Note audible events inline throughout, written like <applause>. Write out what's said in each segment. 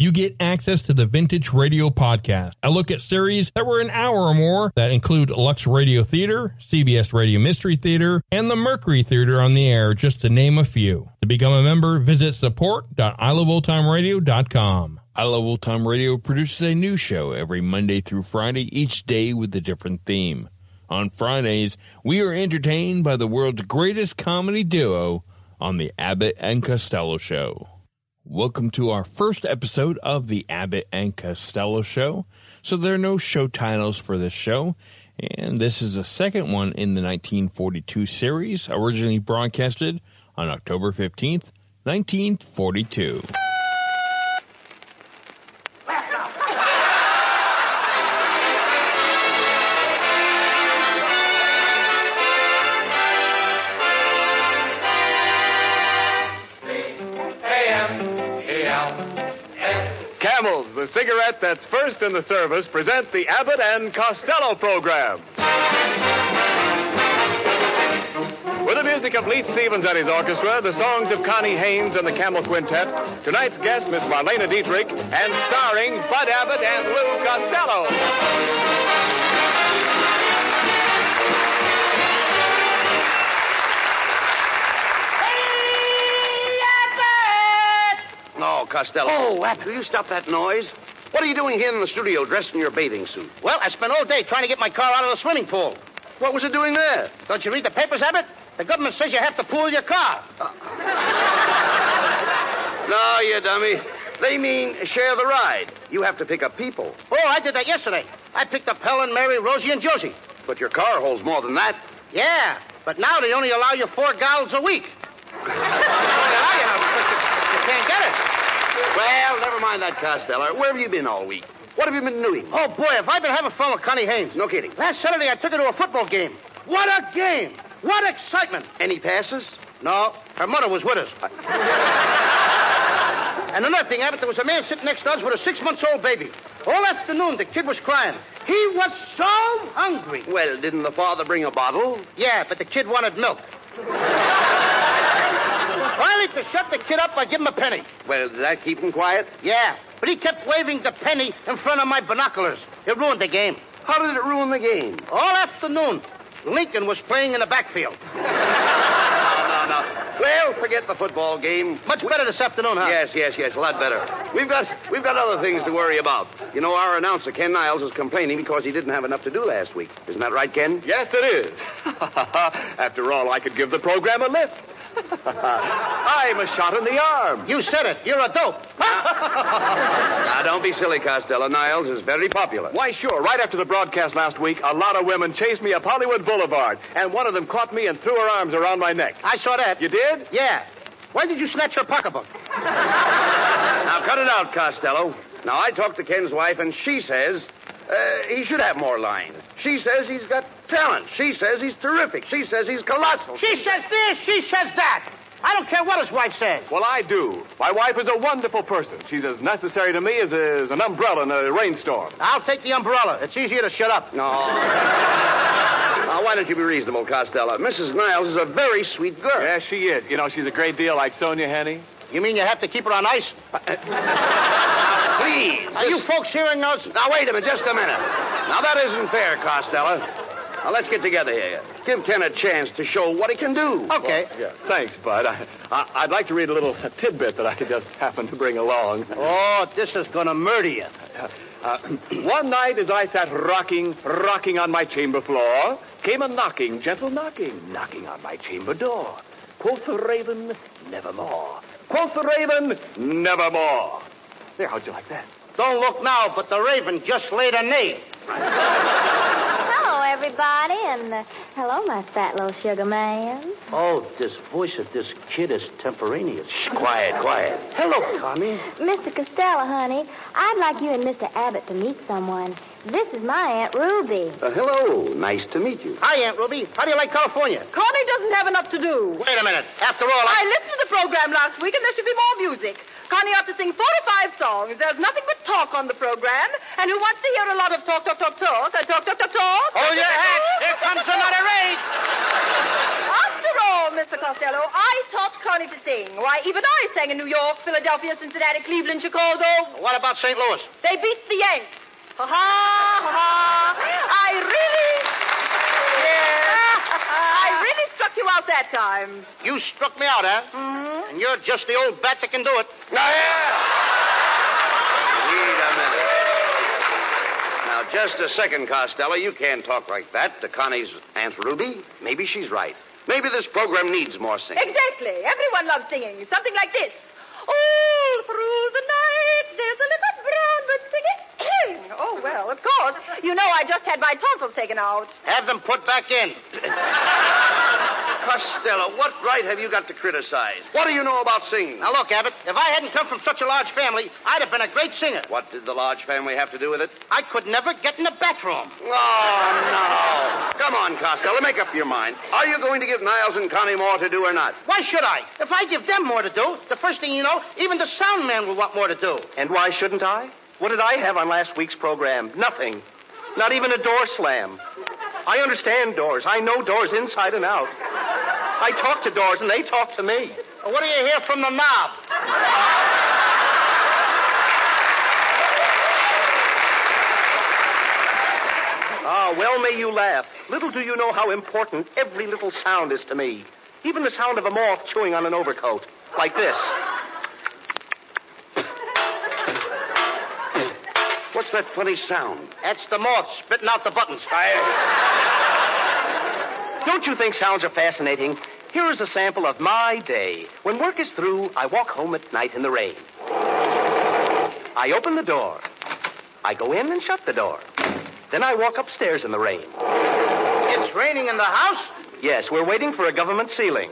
you get access to the Vintage Radio Podcast. I look at series that were an hour or more that include Lux Radio Theater, CBS Radio Mystery Theater, and the Mercury Theater on the air, just to name a few. To become a member, visit support.iloveoldtimeradio.com. I Love Old Time Radio produces a new show every Monday through Friday, each day with a different theme. On Fridays, we are entertained by the world's greatest comedy duo on the Abbott and Costello Show. Welcome to our first episode of the Abbott and Costello Show. So there are no show titles for this show, and this is the second one in the 1942 series, originally broadcasted on October 15th, 1942. Cigarette that's first in the service, present the Abbott and Costello program. With the music of Leith Stevens and his orchestra, the songs of Connie Haynes and the Camel Quintet, tonight's guest, Miss Marlene Dietrich, and starring Bud Abbott and Lou Costello. Oh, Costello. Oh, Abbott, will you stop that noise? What are you doing here in the studio dressed in your bathing suit? Well, I spent all day trying to get my car out of the swimming pool. What was it doing there? Don't you read the papers, Abbott? The government says you have to pool your car. <laughs> No, you dummy. They mean share the ride. You have to pick up people. Oh, I did that yesterday. I picked up Helen, Mary, Rosie, and Josie. But your car holds more than that. Yeah, but now they only allow you four gallons a week. <laughs> They only allow you now because you, you can't get it. Well, never mind that, Costello. Where have you been all week? What have you been doing? Oh, boy, have I been having fun with Connie Haynes. No kidding. Last Saturday, I took her to a football game. What a game! What excitement! Any passes? No, her mother was with us. <laughs> and another thing, Abbott, there was a man sitting next to us with a six-months-old baby. All afternoon, the kid was crying. He was so hungry. Well, didn't the father bring a bottle? Yeah, but the kid wanted milk. <laughs> Finally, to shut the kid up, I give him a penny. Well, did that keep him quiet? Yeah, but he kept waving the penny in front of my binoculars. It ruined the game. How did it ruin the game? All afternoon, Lincoln was playing in the backfield. <laughs> No, no, no. Well, forget the football game. Much better this afternoon, huh? Yes, yes, yes, a lot better. We've got we've got other things to worry about. You know, our announcer Ken Niles is complaining because he didn't have enough to do last week. Isn't that right, Ken? Yes, it is. <laughs> After all, I could give the program a lift. <laughs> I'm a shot in the arm. You said it. You're a dope. <laughs> Now, don't be silly, Costello. Niles is very popular. Why, sure. Right after the broadcast last week, a lot of women chased me up Hollywood Boulevard, and one of them caught me and threw her arms around my neck. I saw that. You did? Yeah. Why did you snatch her pocketbook? <laughs> Now, cut it out, Costello. Now, I talked to Ken's wife, and she says uh, he should have more lines. She says he's got talent. She says he's terrific. She says he's colossal. She says this, she says that. I don't care what his wife says. Well, I do. My wife is a wonderful person. She's as necessary to me as, as an umbrella in a rainstorm. I'll take the umbrella. It's easier to shut up. No. now, why don't you be reasonable, Costello? Mrs. Niles is a very sweet girl. Yes, she is. You know, she's a great deal like Sonja Henie. You mean you have to keep her on ice? Please. Are you folks hearing us? Now, wait a minute, just a minute. Now, that isn't fair, Costello. Now, let's get together here. Give Ken a chance to show what he can do. Okay. Yeah, thanks, Bud. I, I, I'd like to read a little tidbit that I just happened to bring along. Oh, this is going to murder you. Uh, <clears throat> one night, as I sat rocking, rocking on my chamber floor, came a knocking, gentle knocking, knocking on my chamber door. Quoth the raven, nevermore. Quoth the raven, nevermore. There, how'd you like that? Don't look now, but the raven just laid an egg. Hello, everybody, and uh, hello, my fat little sugar man. Oh, this voice of this kid is temporaneous. Shh, quiet, quiet. Hello, Connie. Mr. Costello, honey, I'd like you and Mr. Abbott to meet someone. This is my Aunt Ruby. Uh, hello. Nice to meet you. Hi, Aunt Ruby. How do you like California? Connie doesn't have enough to do. Wait a minute. After all, I I... listened to the program last week, and there should be more music. Connie ought to sing 45 songs. There's nothing but talk on the program. And who wants to hear a lot of talk, talk, talk, talk? Uh, talk, talk, talk, talk? Hold your hat. Here comes another raid. After all, Mr. Costello, I taught Connie to sing. Why, even I sang in New York, Philadelphia, Cincinnati, Cleveland, Chicago. What about St. Louis? They beat the Yanks. Ha ha, ha ha. I really. Yeah. I really struck you out that time. You struck me out, huh? Mm-hmm. And you're just the old bat that can do it. Now, yeah. Wait a minute. Now, just a second, Costello. You can't talk like that to Connie's Aunt Ruby. Maybe she's right. Maybe this program needs more singing. Exactly. Everyone loves singing. Something like this. All through the night, there's a little brown bird singing. Oh, well, of course. You know I just had my tonsils taken out. Have them put back in. Costello, what right have you got to criticize? What do you know about singing? Now, look, Abbott, if I hadn't come from such a large family, I'd have been a great singer. What did the large family have to do with it? I could never get in the bathroom. Oh, no. Come on, Costello, make up your mind. Are you going to give Niles and Connie more to do or not? Why should I? If I give them more to do, the first thing you know, even the sound man will want more to do. And why shouldn't I? What did I have on last week's program? Nothing. Not even a door slam. I understand doors. I know doors inside and out. I talk to doors, and they talk to me. What do you hear from the knob? Ah, well may you laugh. Little do you know how important every little sound is to me. Even the sound of a moth chewing on an overcoat. Like this. What's that funny sound? That's the moth spitting out the buttons. Don't you think sounds are fascinating? Here is a sample of my day. When work is through, I walk home at night in the rain. I open the door. I go in and shut the door. Then I walk upstairs in the rain. It's raining in the house? Yes, we're waiting for a government ceiling.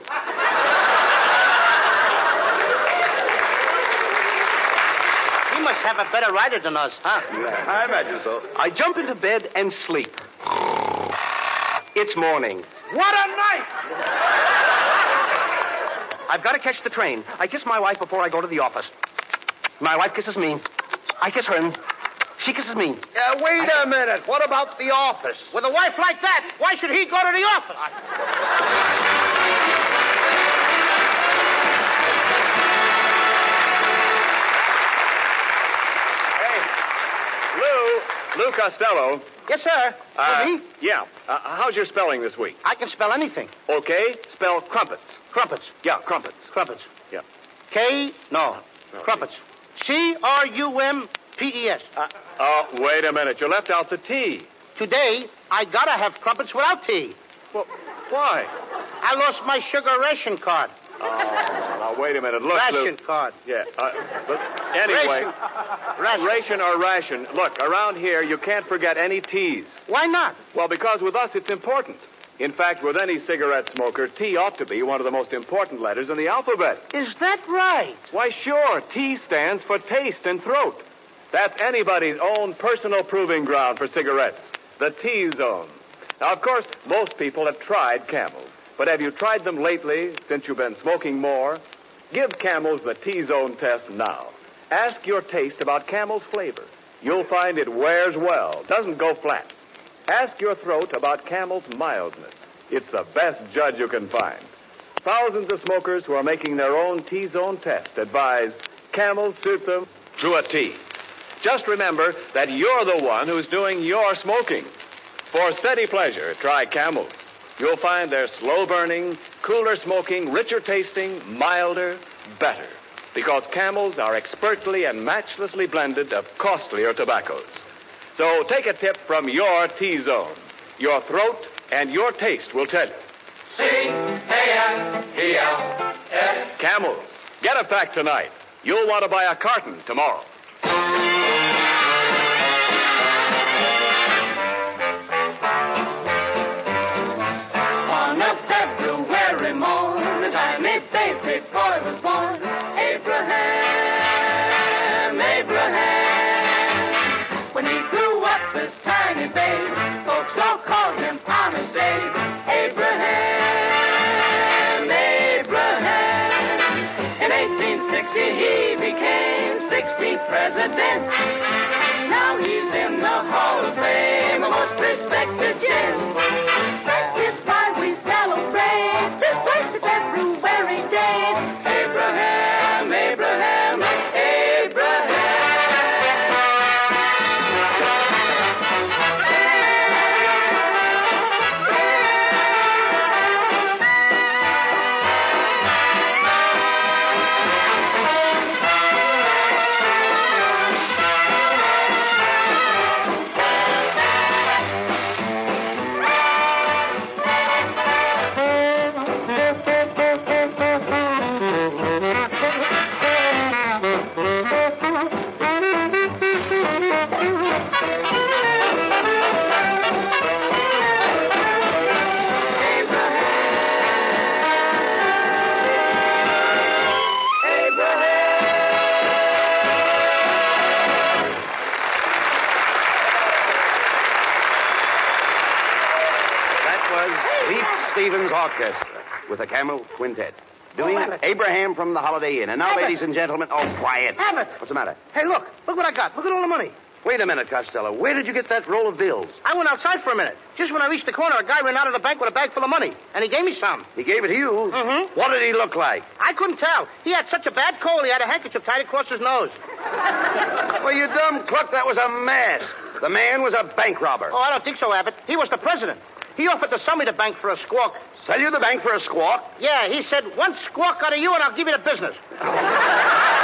Must have a better rider than us, huh? I imagine so. I jump into bed and sleep. It's morning. What a night! I've got to catch the train. I kiss my wife before I go to the office. My wife kisses me. I kiss her, and she kisses me. Uh, wait a minute. What about the office? With a wife like that, why should he go to the office? Lou, Costello. Yes, sir. Uh, me? Yeah. Uh, how's your spelling this week? I can spell anything. Okay. Spell crumpets. Crumpets. Yeah, crumpets. Crumpets. Yeah. K, no. No. Crumpets. C R U M P E S. Uh, oh, wait a minute. You left out the T. Today, I gotta have crumpets without tea. Well, why? I lost my sugar ration card. Oh, now wait a minute. Look, ration Lou. card. Yeah. Uh, but anyway, Ration. ration or ration. Look, around here you can't forget any T's. Why not? Well, because with us it's important. In fact, with any cigarette smoker, T ought to be one of the most important letters in the alphabet. Is that right? Why, sure. T stands for taste and throat. That's anybody's own personal proving ground for cigarettes. The T zone. Now, of course, most people have tried camels. But have you tried them lately since you've been smoking more? Give camels the T zone test now. Ask your taste about camel's flavor. You'll find it wears well, doesn't go flat. Ask your throat about camel's mildness. It's the best judge you can find. Thousands of smokers who are making their own T zone test advise Camel suit them to a T. Just remember that you're the one who's doing your smoking. For steady pleasure, try camels. You'll find they're slow burning, cooler smoking, richer tasting, milder, better. Because camels are expertly and matchlessly blended of costlier tobaccos. So take a tip from your T zone. Your throat and your taste will tell you. C-A-M-E-L-S. Camels. Get a pack tonight. You'll want to buy a carton tomorrow. 16th president. Now he's in the Hall of Fame, a most respected gent. Orchestra with a Camel Quintet. Doing Oh, Abbott. Abraham from the Holiday Inn. And now, Abbott. ladies and gentlemen, oh, quiet. Abbott. What's the matter? Hey, look. Look what I got. Look at all the money. Wait a minute, Costello. Where did you get that roll of bills? I went outside for a minute. Just when I reached the corner, a guy ran out of the bank with a bag full of money, and he gave me some. He gave it to you? Mm-hmm. What did he look like? I couldn't tell. He had such a bad cold, he had a handkerchief tied across his nose. <laughs> Well, you dumb cluck, that was a mask. The man was a bank robber. Oh, I don't think so, Abbott. He was the president. He offered to sell me the bank for a squawk. Sell you the bank for a squawk? Yeah, he said, one squawk out of you and I'll give you the business. <laughs>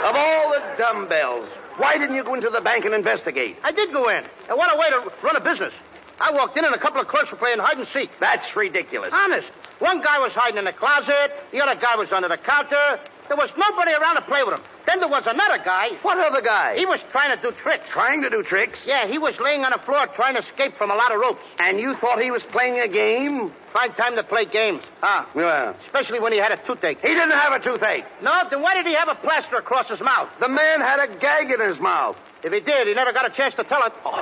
Of all the dumbbells, why didn't you go into the bank and investigate? I did go in. And what a way to run a business. I walked in and a couple of clerks were playing hide and seek. That's ridiculous. Honest. One guy was hiding in the closet. The other guy was under the counter. There was nobody around to play with him. Then there was another guy. What other guy? He was trying to do tricks. Trying to do tricks? Yeah, he was laying on the floor trying to escape from a lot of ropes. And you thought he was playing a game? Fine time to play games. Huh? Yeah. Especially when he had a toothache. he didn't have a toothache. No, then why did he have a plaster across his mouth? The man had a gag in his mouth. If he did, he never got a chance to tell it. Oh.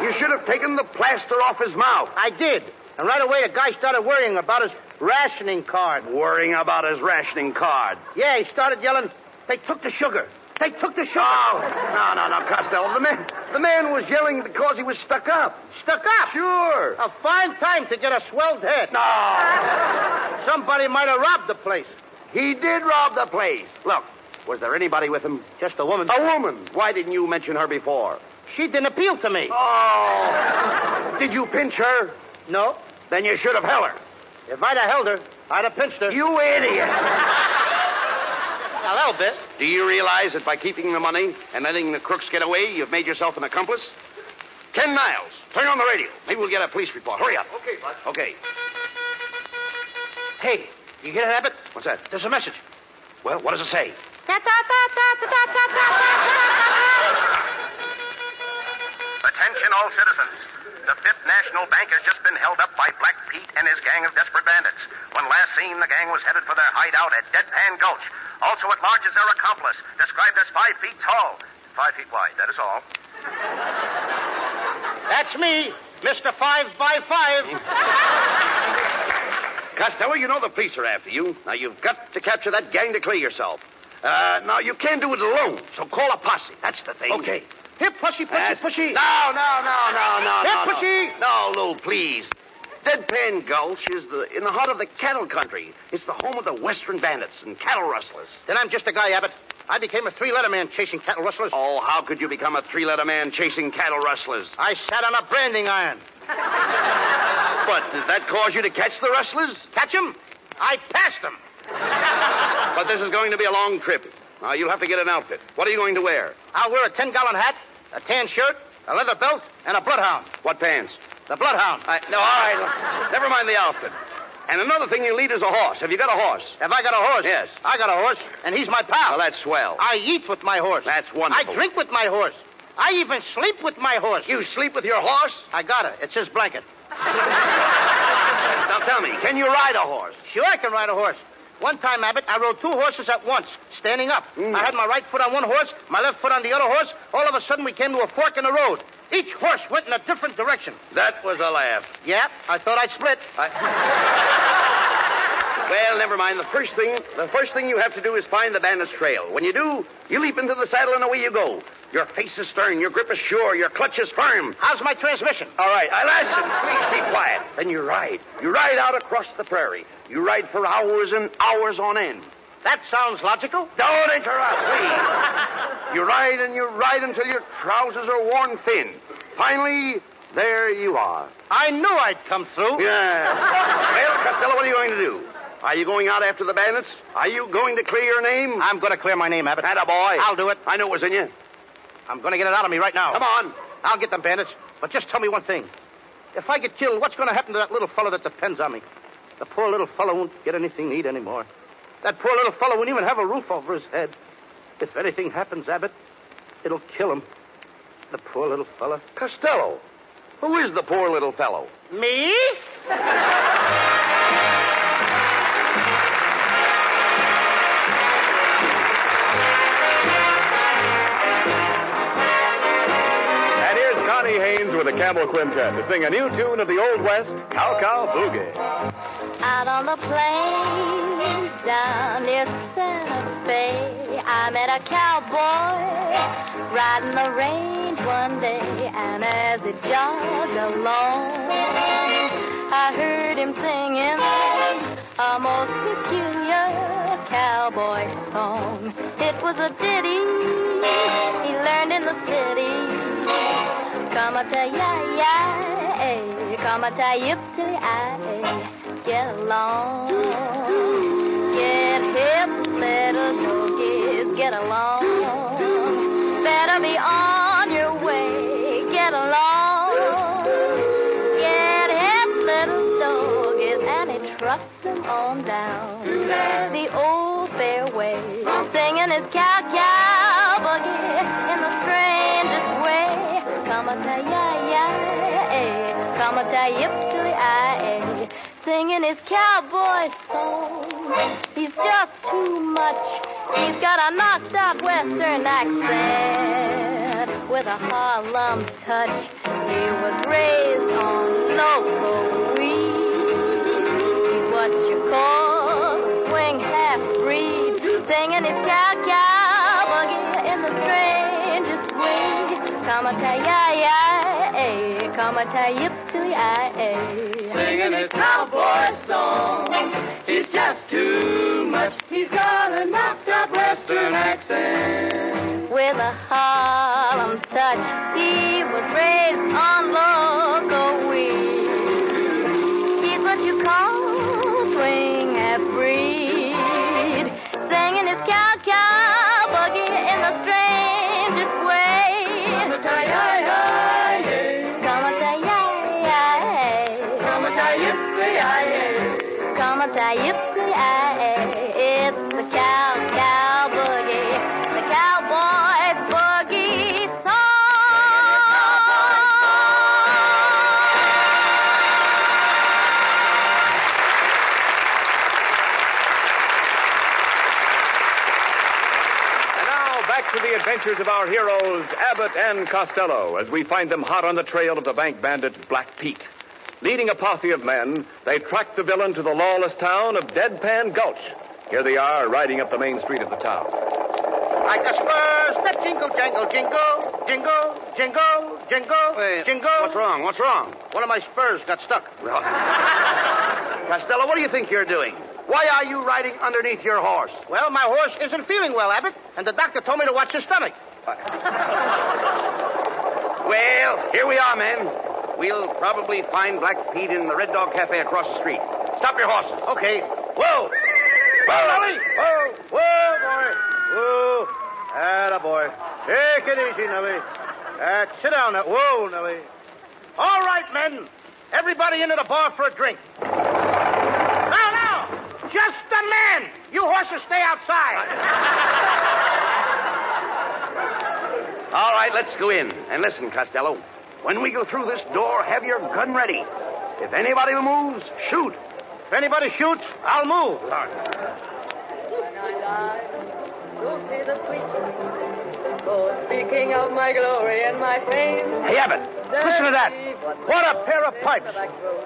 You should have taken the plaster off his mouth. I did. And right away, the guy started worrying about his rationing card. Worrying about his rationing card. Yeah, he started yelling, they took the sugar. They took the sugar. Oh, no, no, no, Costello. The man, the man was yelling because he was stuck up. Stuck up. Sure. A fine time to get a swelled head. No. <laughs> Somebody might have robbed the place. He did rob the place. Look, was there anybody with him? Just a woman. A woman. Why didn't you mention her before? She didn't appeal to me. Oh. Did you pinch her? No. Then you should have held her. If I'd have held her, I'd have pinched her. You idiot. A little bit. Do you realize that by keeping the money and letting the crooks get away, you've made yourself an accomplice? Ken Niles, turn on the radio. Maybe we'll get a police report. Hurry up. Okay, Bud. Okay. Hey, you hear that, Abbott? What's that? There's a message. Well, what does it say? Attention, all citizens. The Fifth National Bank has just been held up by Black Pete and his gang of desperate bandits. When last seen, the gang was headed for their hideout at Deadpan Gulch. Also at large is their accomplice, described as five feet tall, five feet wide. That is all. That's me, Mr. Five by Five. Costello, you know the police are after you. Now, you've got to capture that gang to clear yourself. Uh, now, you can't do it alone, so call a posse. That's the thing. Okay. Here, pushy, pushy, That's- pushy. No, no, no, no, no, Here, no, no. pushy. No, Lou, please. Deadpan Gulch is the, in the heart of the cattle country. It's the home of the western bandits and cattle rustlers. Then I'm just a guy, Abbott. I became a three-letter man chasing cattle rustlers. Oh, how could you become a three-letter man chasing cattle rustlers? I sat on a branding iron. <laughs> But did that cause you to catch the rustlers? Catch them? I passed them. <laughs> But this is going to be a long trip. Now, you'll have to get an outfit. What are you going to wear? I'll wear a ten-gallon hat, a tan shirt, a leather belt, and a bloodhound. What pants? The bloodhound. I, no, all right. Never mind the outfit. And another thing you need is a horse. Have you got a horse? Have I got a horse? Yes. I got a horse, and he's my pal. Well, that's swell. I eat with my horse. That's wonderful. I drink with my horse. I even sleep with my horse. You sleep with your horse? I got it. It's his blanket. <laughs> Now tell me, can you ride a horse? Sure, I can ride a horse. One time, Abbott, I rode two horses at once, standing up. Mm. I had my right foot on one horse, my left foot on the other horse. All of a sudden, we came to a fork in the road. Each horse went in a different direction. That was a laugh. Yeah, I thought I'd split. <laughs> Well, never mind. The first thing, the first thing you have to do is find the bandit's trail. When you do, you leap into the saddle and away you go. Your face is stern, your grip is sure, your clutch is firm. How's my transmission? All right, I'll listen. Please keep quiet. Then you ride. You ride out across the prairie. You ride for hours and hours on end. That sounds logical. Don't interrupt, please. you ride and you ride until your trousers are worn thin. Finally, there you are. I knew I'd come through. Yeah. well, Costello, what are you going to do? Are you going out after the bandits? Are you going to clear your name? I'm going to clear my name, Abbott. Had a boy. I'll do it. I knew it was in you. I'm going to get it out of me right now. Come on. I'll get them bandits. But just tell me one thing. If I get killed, what's going to happen to that little fellow that depends on me? The poor little fellow won't get anything to eat anymore. That poor little fellow won't even have a roof over his head. If anything happens, Abbott, it'll kill him. The poor little fellow. Costello. Who is the poor little fellow? Me? <laughs> Camel Quintet to sing a new tune of the Old West, Cow Cow Boogie. Out on the plains down near Santa Fe, I met a cowboy riding the range one day, and as he jogged along, I heard him singing a most peculiar cowboy song. It was a ditty he learned in the city. Come a ta ya ya, come a ta yip to I get along. Get hip, little doggies, get along. Better be on your way, get along. Get hip, little doggies, and he trucks on down the old fairway, singing his cow his cowboy song. He's just too much. He's got a knocked out western accent with a Harlem touch. He was raised on local weed. He's what you call swing half breed, singing his cow cow in the strangest way. Come a ta ya ya, eh, come a ta yip eh singing his cowboy song. He's just too much. He's got a knocked up western accent. With a Harlem touch, he was raised on local adventures of our heroes, Abbott and Costello, as we find them hot on the trail of the bank bandit Black Pete. Leading a posse of men, they track the villain to the lawless town of Deadpan Gulch. Here they are, riding up the main street of the town. Like a spurs that jingle, jangle, jingle, jingle, jingle, jingle, Wait, jingle. What's wrong? What's wrong? One of my spurs got stuck. Well, <laughs> Costello, what do you think you're doing? Why are you riding underneath your horse? Well, my horse isn't feeling well, Abbott, and the doctor told me to watch his stomach. <laughs> Well, here we are, men. We'll probably find Black Pete in the Red Dog Cafe across the street. Stop your horses. Okay. Whoa! Whoa, Nellie! Whoa, whoa, boy. Whoa. Atta boy. Take it easy, Nellie. Uh, sit down now. Whoa, Nellie. All right, men. Everybody into the bar for a drink. Now, now. Just a man. You horses stay outside. <laughs> All right, let's go in. And listen, Costello. When we go through this door, have your gun ready. If anybody moves, shoot. If anybody shoots, I'll move. So say the preacher. Oh, speaking of my glory and my fame. Hey, Abbott, listen to that. What a pair of pipes.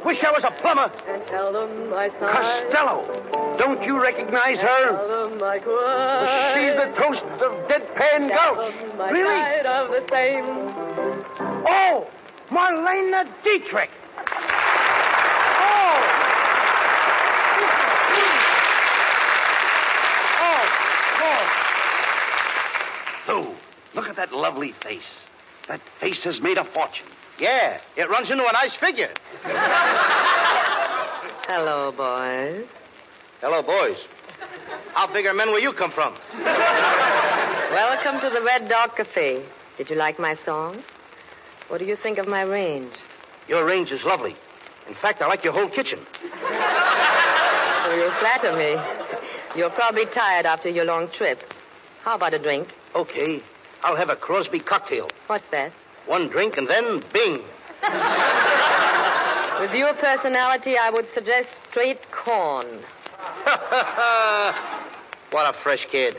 Wish I was a plumber. And tell them my son. Costello. Don't you recognize her? Tell them my. She's the toast of Deadpan Gulch. Really? of the same. Oh, Marlene Dietrich. Oh. Lou, look at that lovely face. That face has made a fortune. Yeah, it runs into a nice figure. Hello, boys. Hello, boys. How big are men where you come from? Welcome to the Red Dog Cafe. Did you like my song? What do you think of my range? Your range is lovely. In fact, I like your whole kitchen. Oh, you flatter me. You're probably tired after your long trip. How about a drink? Okay, I'll have a Crosby cocktail. What's that? One drink and then bing. With your personality, I would suggest straight corn. what a fresh kid.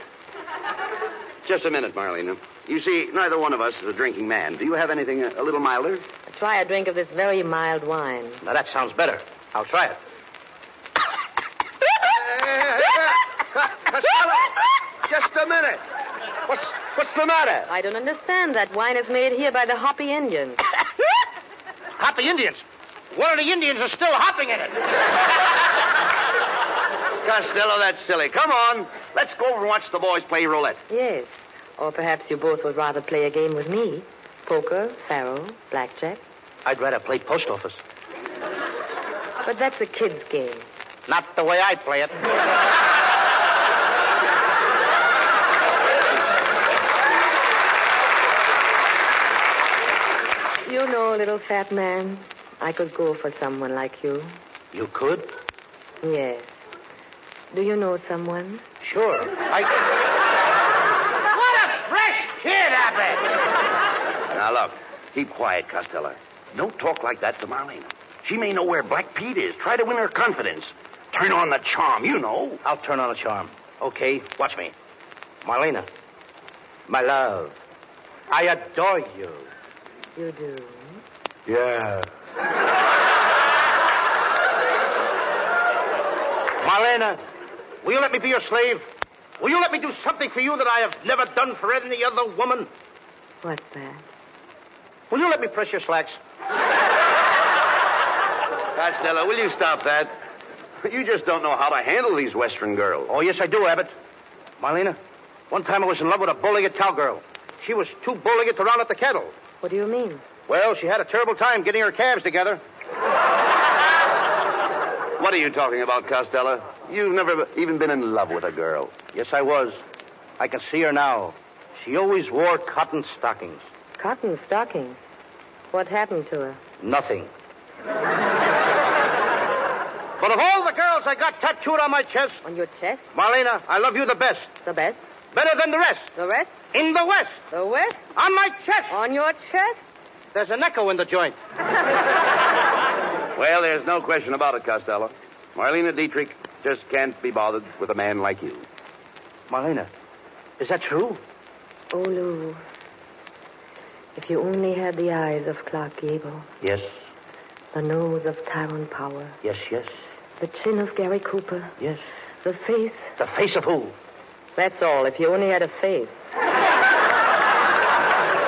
Just a minute, Marlene. You see, neither one of us is a drinking man. Do you have anything a, a little milder? Try a drink of this very mild wine. Now that sounds better. I'll try it. Costello, just a minute. What's what's the matter? I don't understand. That wine is made here by the Hopi Indians. <laughs> Hopi Indians. One of the Indians is still hopping in it. <laughs> Costello, that's silly. Come on. Let's go over and watch the boys play roulette. Yes. Or perhaps you both would rather play a game with me. Poker, faro, blackjack. I'd rather play post office. But that's a kid's game. Not the way I play it. <laughs> You know, little fat man, I could go for someone like you. You could? Yes. Do you know someone? Sure. I. <laughs> What a fresh kid, Abbott! Now, look. Keep quiet, Costello. Don't talk like that to Marlene. She may know where Black Pete is. Try to win her confidence. Turn on the charm, you know. I'll turn on the charm. Okay, watch me. Marlene, my love, I adore you. You do. Yeah. Marlene, will you let me be your slave? Will you let me do something for you that I have never done for any other woman? What's that? Will you let me press your slacks? Costello, will you stop that? You just don't know how to handle these Western girls. Oh, yes, I do, Abbott. Marlene, one time I was in love with a bull-legged cowgirl. She was too bull-legged to round up the cattle. What do you mean? Well, she had a terrible time getting her calves together. What are you talking about, Costello? You've never even been in love with a girl. Yes, I was. I can see her now. She always wore cotton stockings. Cotton stockings. What happened to her? Nothing. but of all the girls I got tattooed on my chest, On your chest? Marlene, I love you the best. The best? Better than the rest. The rest? In the West. The west? On my chest. On your chest? There's an echo in the joint. <laughs> Well, there's no question about it, Costello. Marlene Dietrich just can't be bothered with a man like you. Marlene, is that true? Oh, Lou. If you only had the eyes of Clark Gable, Yes, the nose of Tyrone Power, yes, yes, the chin of Gary Cooper, yes. the face. The face of who? That's all. If you only had a face.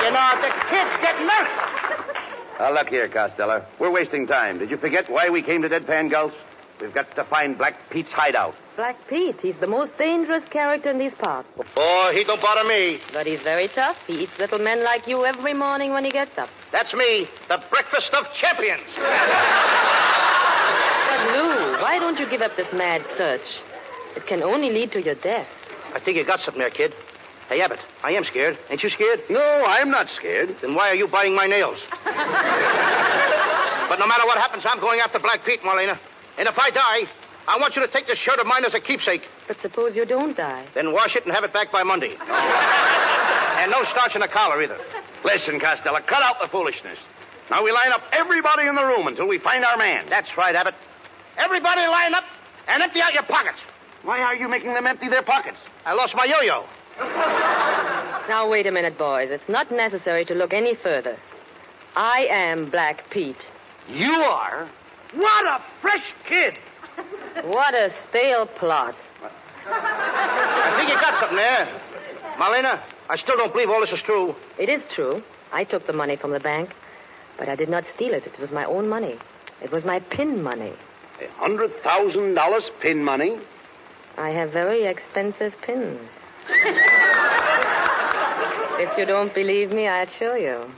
You know, the kid's getting nervous. Now, <laughs> look here, Costello. We're wasting time. Did you forget why we came to Deadpan Gulch? We've got to find Black Pete's hideout. Black Pete. He's the most dangerous character in these parts. Oh, he don't bother me. But he's very tough. He eats little men like you every morning when he gets up. That's me, the breakfast of champions. But, Lou, why don't you give up this mad search? It can only lead to your death. I think you got something there, kid. Hey, Abbott, I am scared. Ain't you scared? No, I'm not scared. Then why are you biting my nails? <laughs> but no matter what happens, I'm going after Black Pete, Marlene. And if I die, I want you to take this shirt of mine as a keepsake. But suppose you don't die. Then wash it and have it back by Monday. <laughs> and no starch in the collar either. Listen, Costello, cut out the foolishness. Now we line up everybody in the room until we find our man. That's right, Abbott. Everybody line up and empty out your pockets. Why are you making them empty their pockets? I lost my yo-yo. <laughs> Now, wait a minute, boys. It's not necessary to look any further. I am Black Pete. You are? What a fresh kid! What a stale plot. I think you got something there. Marlene, I still don't believe all this is true. It is true. I took the money from the bank, but I did not steal it. It was my own money. It was my pin money. A hundred thousand dollars pin money? I have very expensive pins. <laughs> if you don't believe me, I'll show you.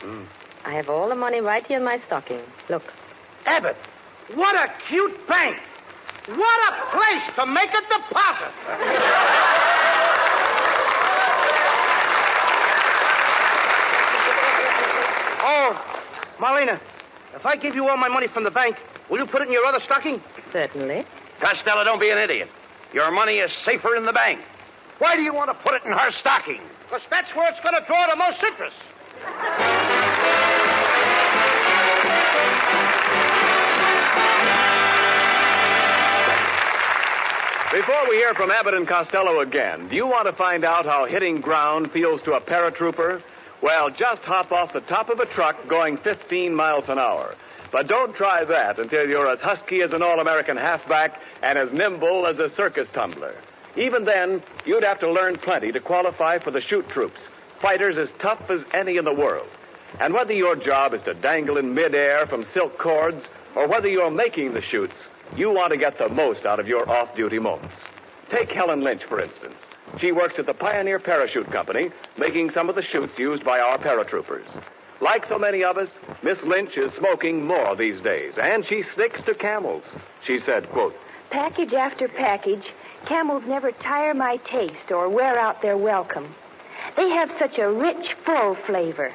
Hmm. I have all the money right here in my stocking. Look. Abbott, what a cute bank. What a place to make a deposit. <laughs> oh, Marlene, if I give you all my money from the bank, will you put it in your other stocking? Certainly. Costello, don't be an idiot. Your money is safer in the bank. Why do you want to put it in her stocking? Because that's where it's going to draw the most interest. Before we hear from Abbott and Costello again, do you want to find out how hitting ground feels to a paratrooper? Well, just hop off the top of a truck going 15 miles an hour. But don't try that until you're as husky as an All American halfback and as nimble as a circus tumbler. Even then, you'd have to learn plenty to qualify for the chute troops, fighters as tough as any in the world. And whether your job is to dangle in midair from silk cords or whether you're making the chutes, you want to get the most out of your off duty moments. Take Helen Lynch, for instance. She works at the Pioneer Parachute Company, making some of the chutes used by our paratroopers. Like so many of us, Miss Lynch is smoking more these days, and she sticks to camels. She said, quote, Package after package, camels never tire my taste or wear out their welcome. They have such a rich, full flavor,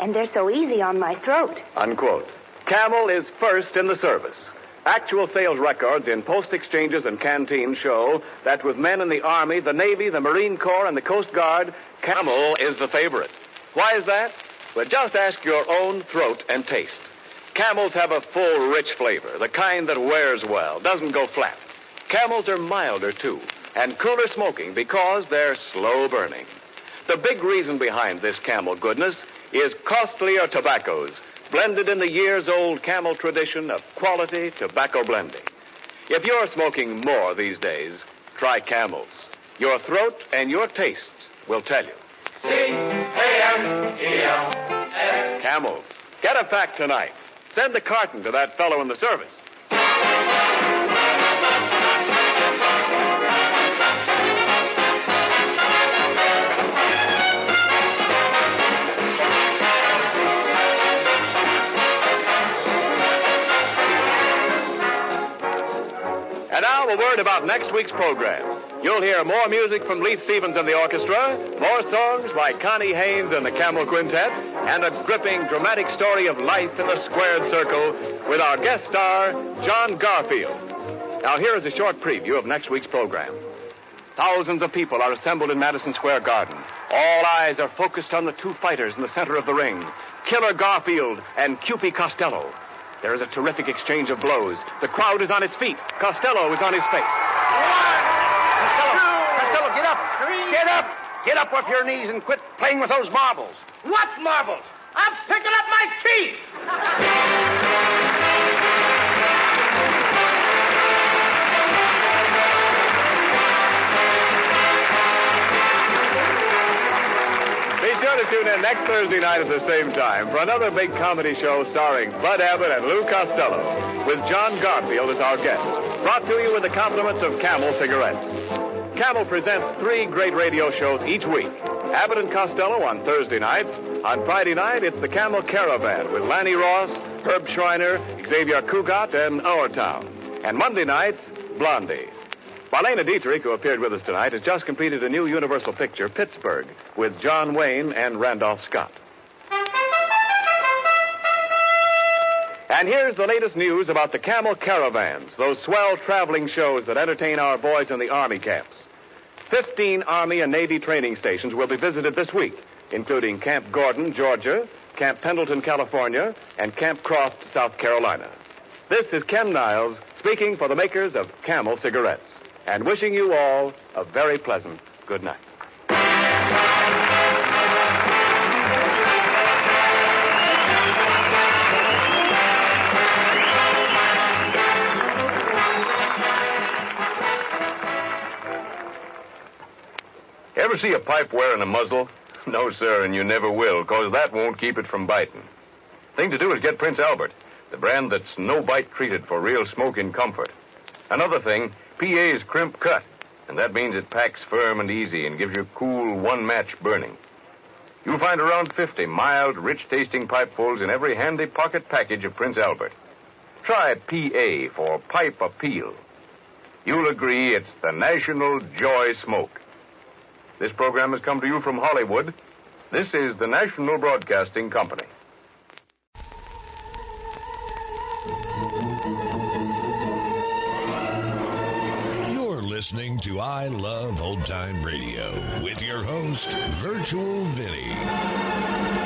and they're so easy on my throat. unquote. Camel is first in the service. Actual sales records in post exchanges and canteens show that with men in the Army, the Navy, the Marine Corps, and the Coast Guard, Camel is the favorite. Why is that? Well, just ask your own throat and taste. Camels have a full, rich flavor, the kind that wears well, doesn't go flat. Camels are milder, too, and cooler smoking because they're slow burning. The big reason behind this camel goodness is costlier tobaccos, blended in the years old camel tradition of quality tobacco blending. If you're smoking more these days, try camels. Your throat and your taste will tell you. C-A-M-E-L-S. Camels. Get a pack tonight. Send the carton to that fellow in the service. And now a word about next week's program. You'll hear more music from Leith Stevens and the orchestra, more songs by Connie Haynes and the Camel Quintet, and a gripping, dramatic story of life in the squared circle with our guest star, John Garfield. Now, here is a short preview of next week's program. Thousands of people are assembled in Madison Square Garden. All eyes are focused on the two fighters in the center of the ring Killer Garfield and Cupid Costello. There is a terrific exchange of blows. The crowd is on its feet. Costello is on his face. Costello, get up. Get up. Get up off your knees and quit playing with those marbles. What marbles? I'm picking up my teeth. Be sure to tune in next Thursday night at the same time for another big comedy show starring Bud Abbott and Lou Costello, with John Garfield as our guest. Brought to you with the compliments of Camel Cigarettes. Camel presents three great radio shows each week. Abbott and Costello on Thursday nights. On Friday night, it's the Camel Caravan with Lanny Ross, Herb Shriner, Xavier Cugat, and Our Town. And Monday nights, Blondie. Marlene Dietrich, who appeared with us tonight, has just completed a new Universal picture, Pittsburgh, with John Wayne and Randolph Scott. And here's the latest news about the Camel Caravans, those swell traveling shows that entertain our boys in the Army camps. Fifteen Army and Navy training stations will be visited this week, including Camp Gordon, Georgia, Camp Pendleton, California, and Camp Croft, South Carolina. This is Ken Niles speaking for the makers of Camel cigarettes and wishing you all a very pleasant Good night. See a pipe wearing a muzzle? No, sir, and you never will, because that won't keep it from biting. Thing to do is get Prince Albert, the brand that's no bite treated for real smoking comfort. Another thing, PA's crimp cut, and that means it packs firm and easy and gives you cool one match burning. You'll find around 50 mild, rich tasting pipefuls in every handy pocket package of Prince Albert. Try PA for pipe appeal. You'll agree it's the national joy smoke. This program has come to you from Hollywood. This is the National Broadcasting Company. You're listening to I Love Old Time Radio with your host, Virtual Vinny.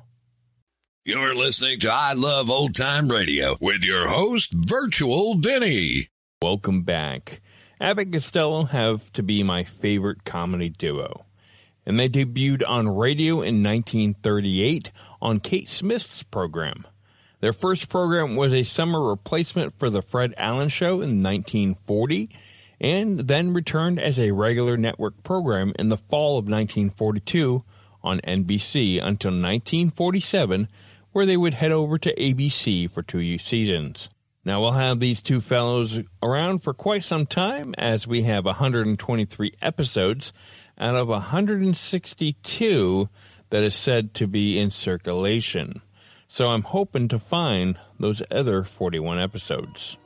You're listening to I Love Old Time Radio with your host, Virtual Vinny. Welcome back. Abbott and Costello have to be my favorite comedy duo. And they debuted on radio in 1938 on Kate Smith's program. Their first program was a summer replacement for The Fred Allen Show in 1940 and then returned as a regular network program in the fall of 1942 on NBC until 1947, where they would head over to ABC for two seasons. Now, we'll have these two fellows around for quite some time as we have 123 episodes out of 162 that is said to be in circulation. So I'm hoping to find those other 41 episodes.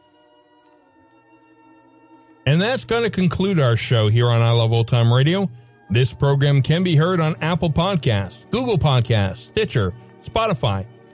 And that's going to conclude our show here on I Love Old Time Radio. This program can be heard on Apple Podcasts, Google Podcasts, Stitcher, Spotify,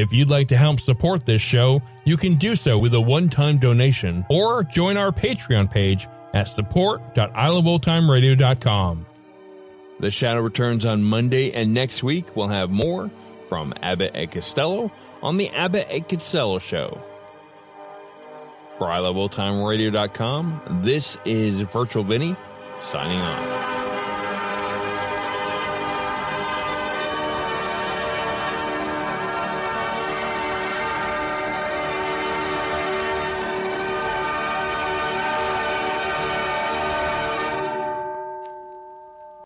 If you'd like to help support this show, you can do so with a one-time donation or join our Patreon page at support.iloveoldtimeradio.com. The Shadow returns on Monday, and next week we'll have more from Abbott and Costello on the Abbott and Costello Show. For iloveoldtimeradio.com, this is Virtual Vinny signing off.